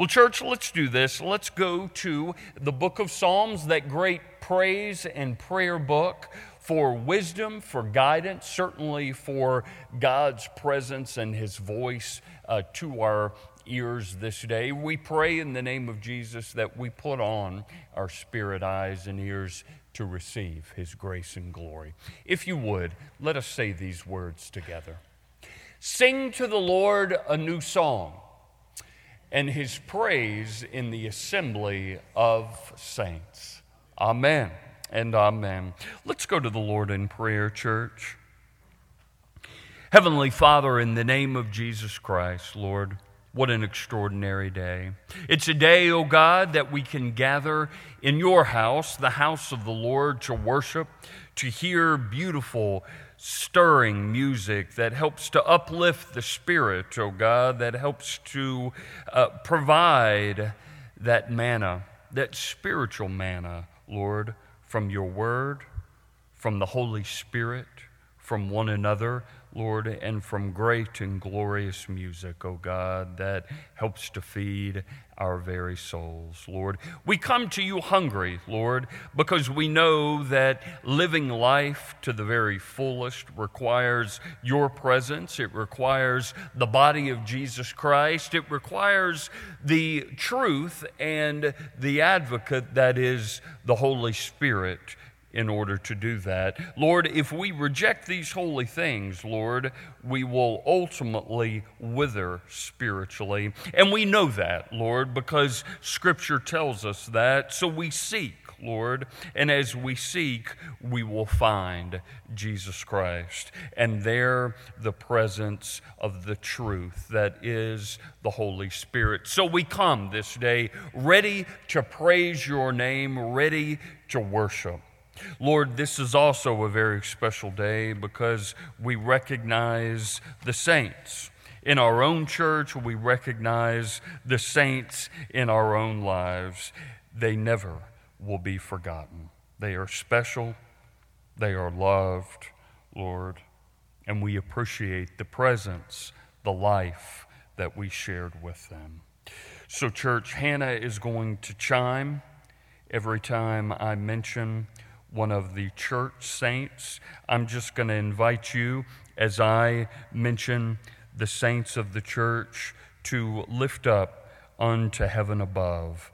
Well, church, let's do this. Let's go to the book of Psalms, that great praise and prayer book for wisdom, for guidance, certainly for God's presence and His voice uh, to our ears this day. We pray in the name of Jesus that we put on our spirit eyes and ears to receive His grace and glory. If you would, let us say these words together Sing to the Lord a new song and his praise in the assembly of saints. Amen and amen. Let's go to the Lord in prayer, church. Heavenly Father, in the name of Jesus Christ, Lord, what an extraordinary day. It's a day, O oh God, that we can gather in your house, the house of the Lord, to worship, to hear beautiful stirring music that helps to uplift the spirit, oh God, that helps to uh, provide that manna, that spiritual manna, Lord, from your word, from the Holy Spirit, from one another, Lord, and from great and glorious music, O oh God, that helps to feed our very souls, Lord. We come to you hungry, Lord, because we know that living life to the very fullest requires your presence. It requires the body of Jesus Christ. It requires the truth and the advocate that is the Holy Spirit in order to do that. Lord, if we reject these holy things, Lord, we will ultimately wither spiritually. And we know that, Lord, because Scripture tells us that. So we seek. Lord, and as we seek, we will find Jesus Christ, and there the presence of the truth that is the Holy Spirit. So we come this day ready to praise your name, ready to worship. Lord, this is also a very special day because we recognize the saints. In our own church, we recognize the saints in our own lives. They never will be forgotten. They are special, they are loved, Lord, and we appreciate the presence, the life that we shared with them. So, church, Hannah is going to chime every time I mention one of the church saints. I'm just going to invite you, as I mention the saints of the church, to lift up unto heaven above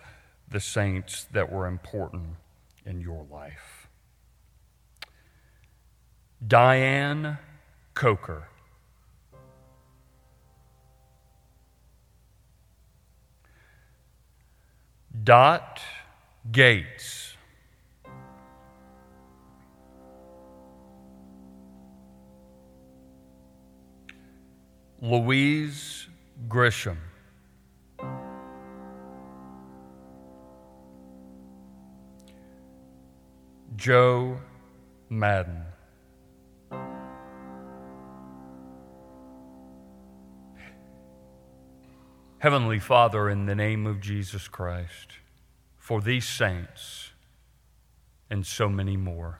the saints that were important in your life. Diane Coker. Dot Gates. Louise Grisham. Joe Madden. Heavenly Father, in the name of Jesus Christ, for these saints and so many more,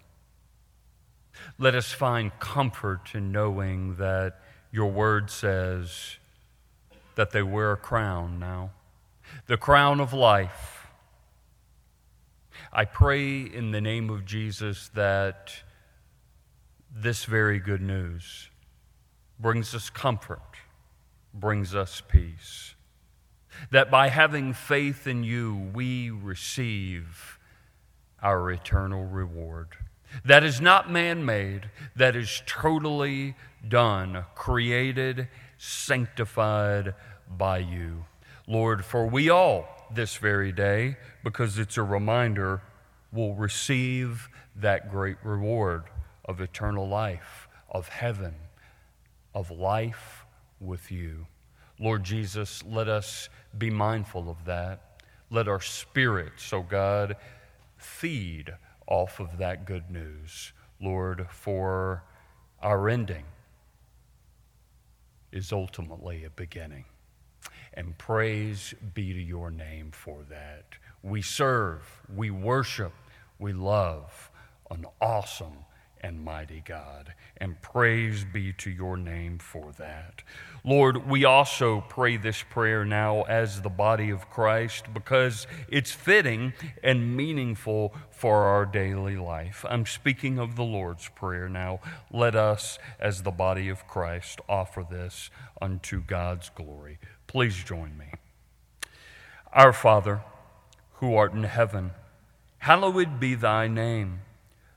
let us find comfort in knowing that your word says that they wear a crown now, the crown of life. I pray in the name of Jesus that this very good news brings us comfort, brings us peace. That by having faith in you, we receive our eternal reward. That is not man made, that is totally done, created, sanctified by you. Lord, for we all this very day, because it's a reminder, will receive that great reward of eternal life, of heaven, of life with you. Lord Jesus, let us be mindful of that. Let our spirits, oh God, feed off of that good news, Lord, for our ending is ultimately a beginning. And praise be to your name for that. We serve, we worship, we love an awesome and mighty God. And praise be to your name for that. Lord, we also pray this prayer now as the body of Christ because it's fitting and meaningful for our daily life. I'm speaking of the Lord's Prayer now. Let us, as the body of Christ, offer this unto God's glory. Please join me. Our Father, who art in heaven, hallowed be thy name.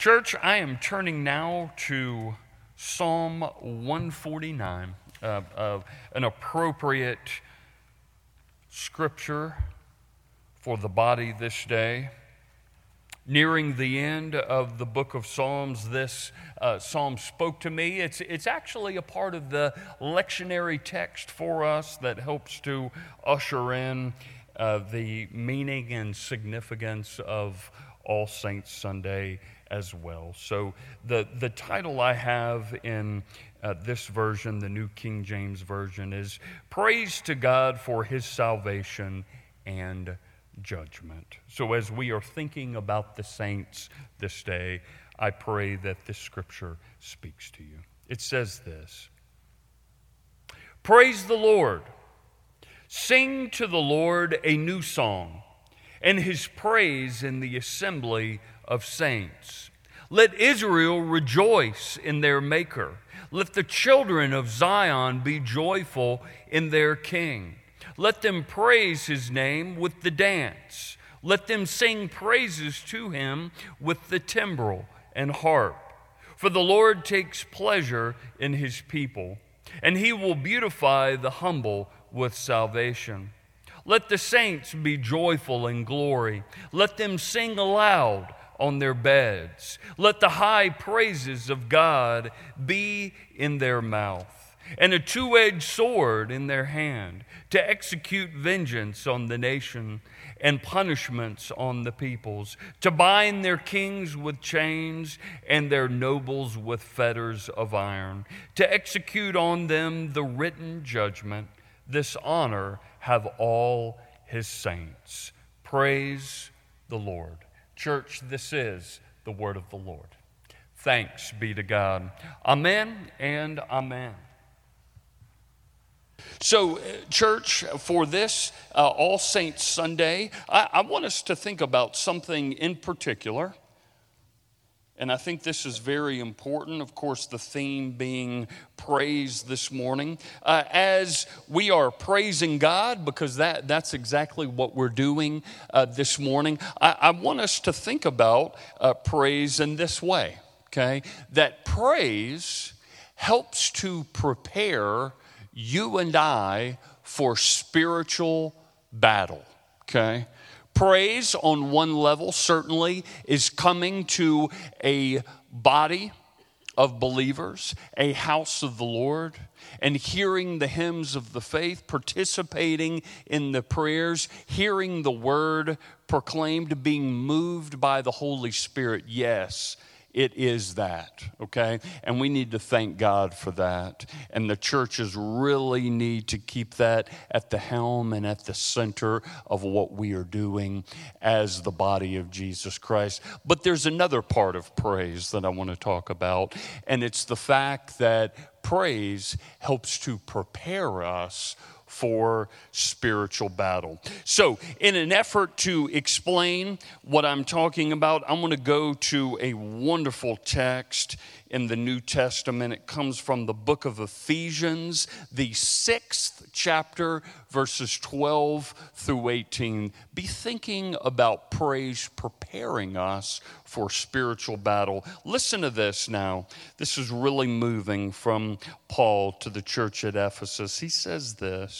Church, I am turning now to Psalm 149, uh, uh, an appropriate scripture for the body this day. Nearing the end of the book of Psalms, this uh, psalm spoke to me. It's, it's actually a part of the lectionary text for us that helps to usher in uh, the meaning and significance of All Saints Sunday as well. So, the, the title I have in uh, this version, the New King James Version, is Praise to God for His Salvation and Judgment. So, as we are thinking about the saints this day, I pray that this scripture speaks to you. It says this Praise the Lord. Sing to the Lord a new song, and his praise in the assembly of saints. Let Israel rejoice in their Maker. Let the children of Zion be joyful in their King. Let them praise his name with the dance. Let them sing praises to him with the timbrel and harp. For the Lord takes pleasure in his people, and he will beautify the humble with salvation. Let the saints be joyful in glory. Let them sing aloud on their beds. Let the high praises of God be in their mouth, and a two edged sword in their hand, to execute vengeance on the nation and punishments on the peoples, to bind their kings with chains and their nobles with fetters of iron, to execute on them the written judgment. This honor have all his saints. Praise the Lord. Church, this is the word of the Lord. Thanks be to God. Amen and amen. So, uh, church, for this uh, All Saints Sunday, I, I want us to think about something in particular and I think this is very important. Of course, the theme being praise this morning. Uh, as we are praising God, because that, that's exactly what we're doing uh, this morning, I, I, want us to think about uh, praise in this way, okay? That praise helps to prepare you and I for spiritual battle, okay? Praise, on one level, certainly is coming to a body of believers, a house of the Lord, and hearing the hymns of the faith, participating in the prayers, hearing the word proclaimed, being moved by the Holy Spirit. Yes, it is that, okay? And we need to thank God for that. And the churches really need to keep that at the helm and at the center of what we are doing as the body of Jesus Christ. But there's another part of praise that I want to talk about, and it's the fact that praise helps to prepare us for spiritual battle. So, in an effort to explain what I'm talking about, I'm going to go to a wonderful text in the New Testament. It comes from the book of Ephesians, the sixth chapter, verses 12 through 18. Be thinking about praise preparing us for spiritual battle. Listen to this now. This is really moving from Paul to the church at Ephesus. He says this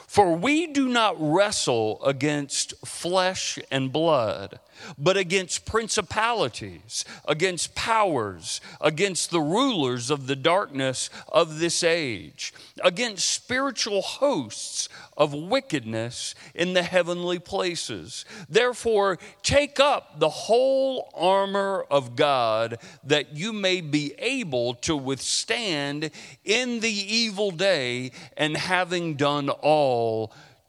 For we do not wrestle against flesh and blood, but against principalities, against powers, against the rulers of the darkness of this age, against spiritual hosts of wickedness in the heavenly places. Therefore, take up the whole armor of God that you may be able to withstand in the evil day, and having done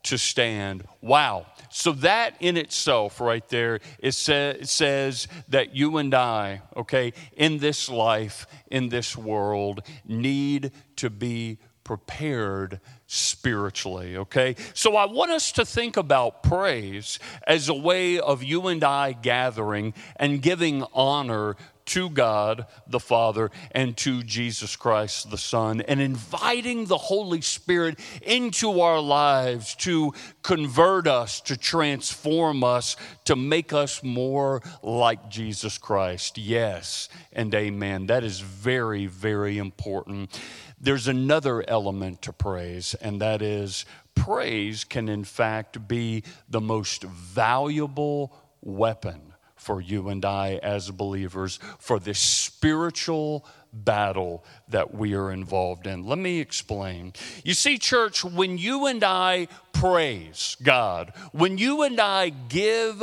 to stand. Wow. So, that in itself, right there, it, it says that you and I, okay, in this life, in this world, need to be prepared spiritually, okay? So I want us to think about praise as a way of you and I gathering and giving honor to God the Father and to Jesus Christ the Son, and inviting the Holy Spirit into our lives to convert us, to transform us, to make us more like Jesus Christ. Yes and amen. That is very, very important. There's another element to praise, and that is praise can, in fact, be the most valuable weapon for you and I as believers for this spiritual battle that we are involved in. Let me explain. You see, church, when you and I praise God, when you and I give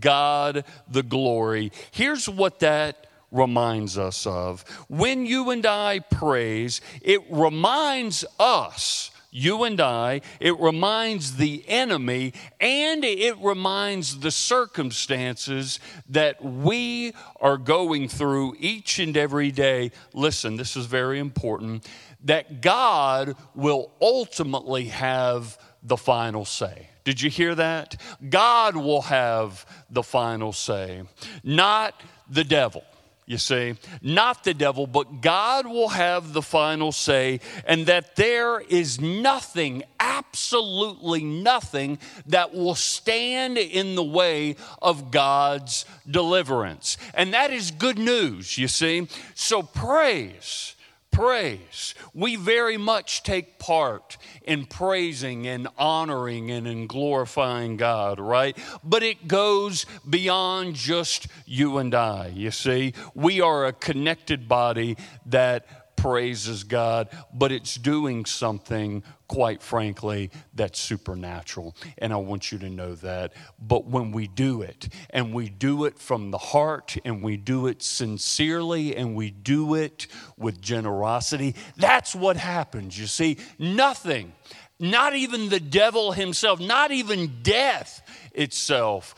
God the glory, here's what that reminds us of. When you and I praise, it reminds us you and I, it reminds the enemy, and it reminds the circumstances that we are going through each and every day. Listen, this is very important that God will ultimately have the final say. Did you hear that? God will have the final say, not the devil you see. Not the devil, but God will have the final say, and that there is nothing, absolutely nothing, that will stand in the way of God's deliverance. And that is good news, you see. So praise praise. We very much take part in praising and honoring and in glorifying God, right? But it goes beyond just you and I, you see. We are a connected body that praises God, but it's doing something, quite frankly, that's supernatural. And I want you to know that. But when we do it, and we do it from the heart, and we do it sincerely, and we do it with generosity, that's what happens. You see, nothing, not even the devil himself, not even death itself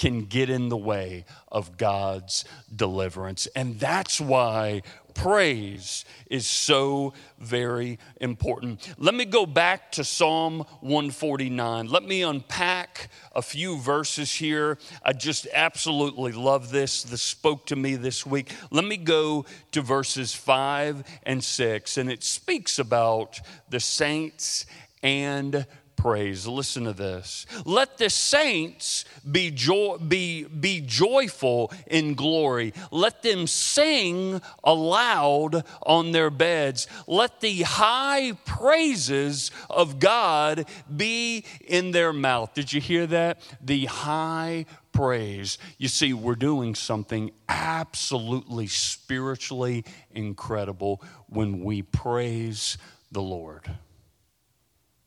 can get in the way of God's deliverance. And that's why praise is so very important. Let me go back to Psalm 149. Let me unpack a few verses here. I just absolutely love this. This spoke to me this week. Let me go to verses 5 and 6, and it speaks about the saints and praise. Listen to this. Let the saints be, joy, be, be joyful in glory. Let them sing aloud on their beds. Let the high praises of God be in their mouth. Did you hear that? The high praise. You see, we're doing something absolutely spiritually incredible when we praise the Lord.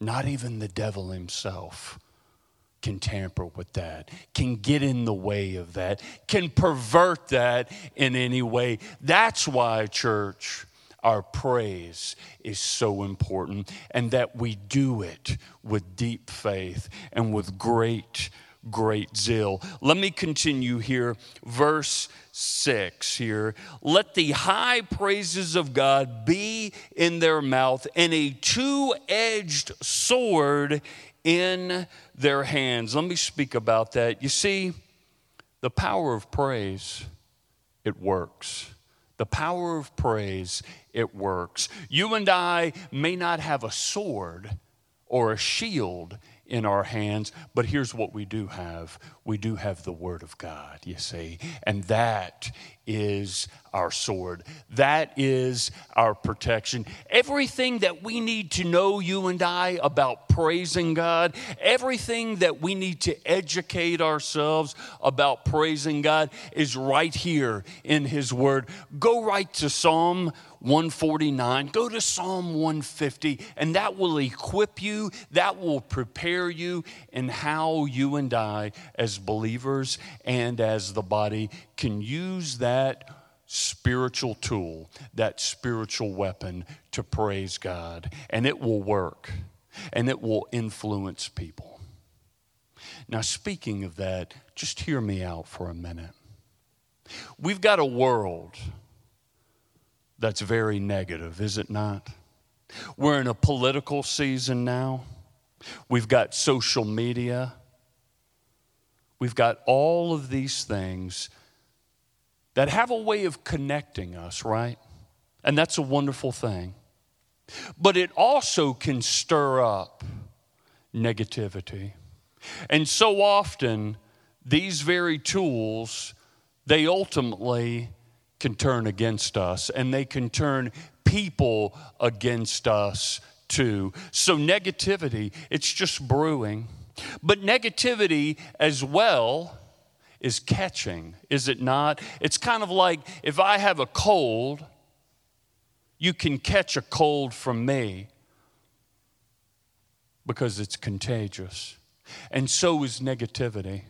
Not even the devil himself can tamper with that, can get in the way of that, can pervert that in any way. That's why, church, our praise is so important and that we do it with deep faith and with great great zeal. Let me continue here. Verse 6 here. Let the high praises of God be in their mouth and a two edged sword in their hands. Let me speak about that. You see, the power of praise, it works. The power of praise, it works. You and I may not have a sword or a shield in our hands. But here's what we do have we do have the Word of God, you see, and that is our sword. That is our protection. Everything that we need to know, you and I, about praising God, everything that we need to educate ourselves about praising God is right here in His Word. Go right to Psalm 149, go to Psalm 150, and that will equip you, that will prepare you in how you and I, as believers and as the body, can use that spiritual tool, that spiritual weapon to praise God. And it will work, and it will influence people. Now, speaking of that, just hear me out for a minute. We've got a world that's very negative, is it not? We're in a political season now. We've got social media. We've got all of these things that have a way of connecting us, right? And that's a wonderful thing. But it also can stir up negativity. And so often, these very tools, they ultimately can turn against us and they can turn people against us too. So, negativity, it's just brewing. But negativity as well is catching, is it not? It's kind of like if I have a cold, you can catch a cold from me because it's contagious. And so is negativity.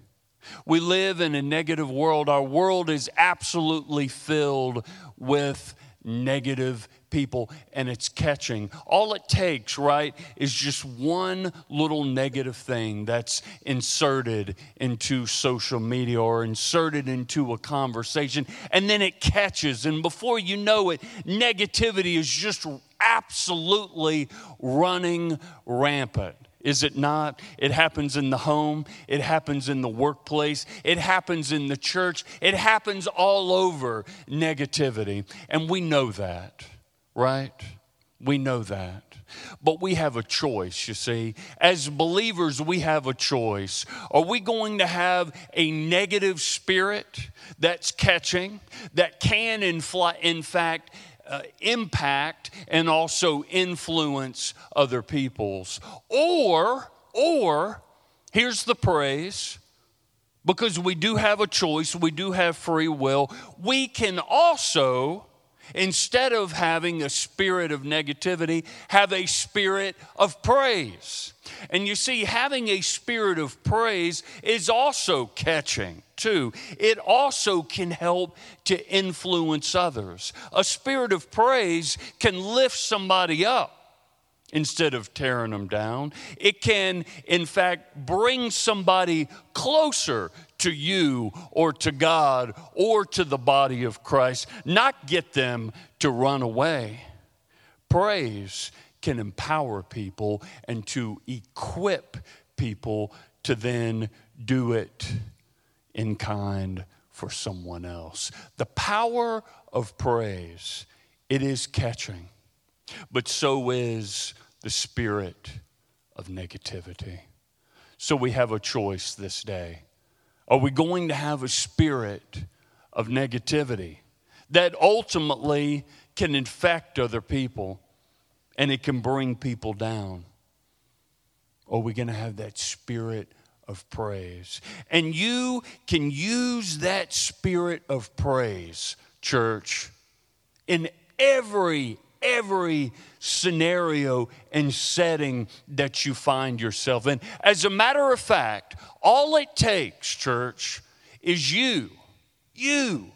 We live in a negative world. Our world is absolutely filled with negative people and it's catching. All it takes, right, is just one little negative thing that's inserted into social media or inserted into a conversation, and then it catches. And before you know it, negativity is just absolutely running rampant. Is it not? It happens in the home, it happens in the workplace, it happens in the church, it happens all over negativity. And we know that, right? We know that. But we have a choice, you see. As believers, we have a choice. Are we going to have a negative spirit that's catching, that can, in, in fact, uh, impact and also influence other people's. Or, or, here's the praise because we do have a choice, we do have free will, we can also instead of having a spirit of negativity, have a spirit of praise. And you see, having a spirit of praise is also catching, too. It also can help to influence others. A spirit of praise can lift somebody up instead of tearing them down. It can, in fact, bring somebody closer to you or to God or to the body of Christ, not get them to run away. Praise can empower people and to equip people to then do it in kind for someone else. The power of praise, it is catching, but so is the spirit of negativity. So we have a choice this day. Are we going to have a spirit of negativity that ultimately can infect other people and it can bring people down? Or are we going to have that spirit of praise? And you can use that spirit of praise, church, in every every scenario and setting that you find yourself in. As a matter of fact, all it takes, church, is you, you,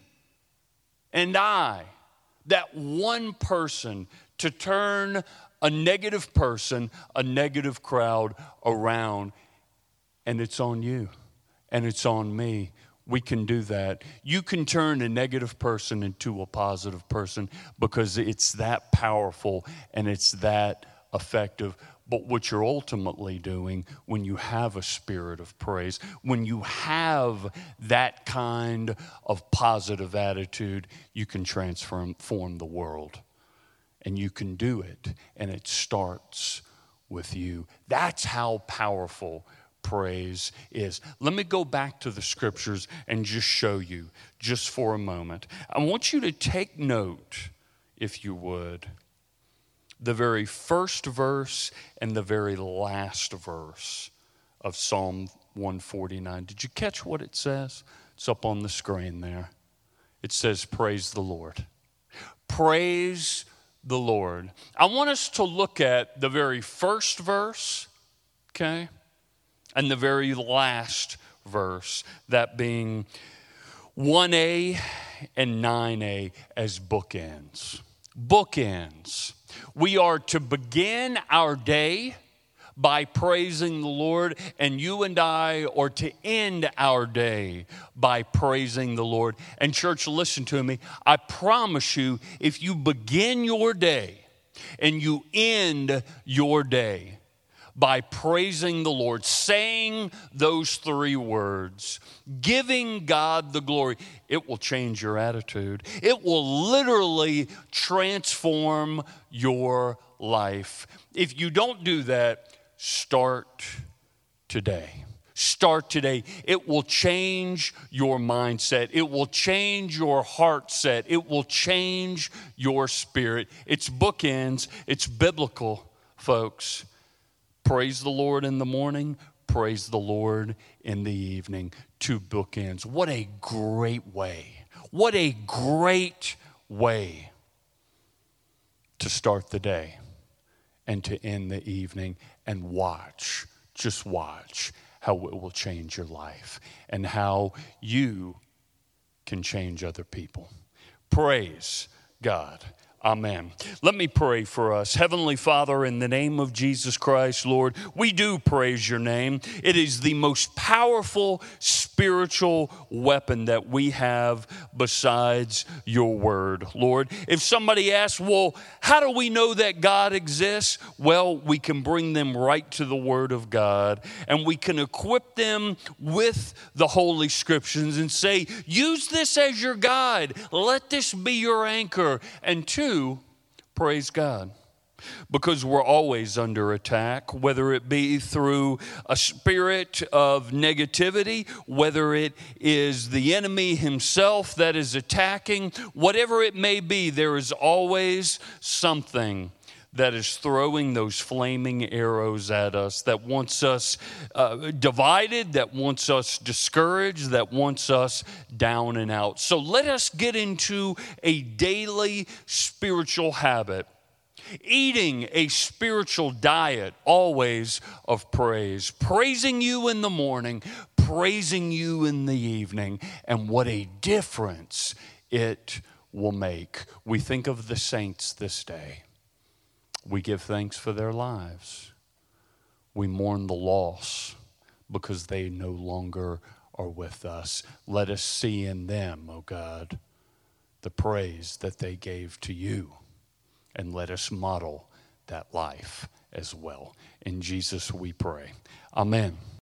and I, that one person to turn a negative person, a negative crowd around. And it's on you and it's on me we can do that. You can turn a negative person into a positive person because it's that powerful and it's that effective. But what you're ultimately doing when you have a spirit of praise, when you have that kind of positive attitude, you can transform the world. And you can do it. And it starts with you. That's how powerful praise is. Let me go back to the scriptures and just show you just for a moment. I want you to take note, if you would, the very first verse and the very last verse of Psalm 149. Did you catch what it says? It's up on the screen there. It says, Praise the Lord. Praise the Lord. I want us to look at the very first verse, okay, and the very last verse, that being 1a and 9a as bookends. Bookends. We are to begin our day by praising the Lord, and you and I are to end our day by praising the Lord. And, church, listen to me. I promise you, if you begin your day and you end your day, by praising the Lord, saying those three words, giving God the glory, it will change your attitude. It will literally transform your life. If you don't do that, start today. Start today. It will change your mindset. It will change your heart set. It will change your spirit. It's bookends, it's biblical, folks. Praise the Lord in the morning, praise the Lord in the evening. Two bookends. What a great way. What a great way to start the day and to end the evening and watch, just watch how it will change your life and how you can change other people. Praise God. Amen. Let me pray for us. Heavenly Father, in the name of Jesus Christ, Lord, we do praise your name. It is the most powerful spiritual weapon that we have besides your word, Lord. If somebody asks, well, how do we know that God exists? Well, we can bring them right to the word of God and we can equip them with the Holy Scriptures and say, use this as your guide. Let this be your anchor. And two, praise God. Because we're always under attack, whether it be through a spirit of negativity, whether it is the enemy himself that is attacking, whatever it may be, there is always something that is throwing those flaming arrows at us, that wants us uh, divided, that wants us discouraged, that wants us down and out. So let us get into a daily spiritual habit. Eating a spiritual diet always of praise, praising you in the morning, praising you in the evening, and what a difference it will make. We think of the saints this day. We give thanks for their lives. We mourn the loss because they no longer are with us. Let us see in them, O oh God, the praise that they gave to you, and let us model that life as well. In Jesus we pray. Amen.